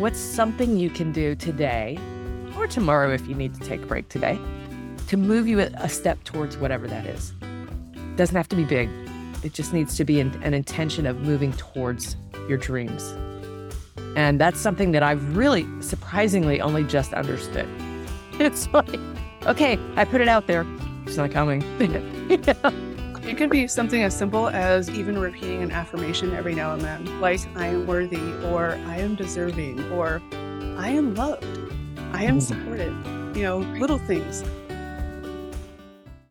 what's something you can do today or tomorrow if you need to take a break today to move you a step towards whatever that is? It Doesn't have to be big. It just needs to be an, an intention of moving towards your dreams. And that's something that I've really surprisingly only just understood. It's like, okay, I put it out there. It's not coming. It could be something as simple as even repeating an affirmation every now and then, like I am worthy, or I am deserving, or I am loved, I am mm. supported. You know, little things.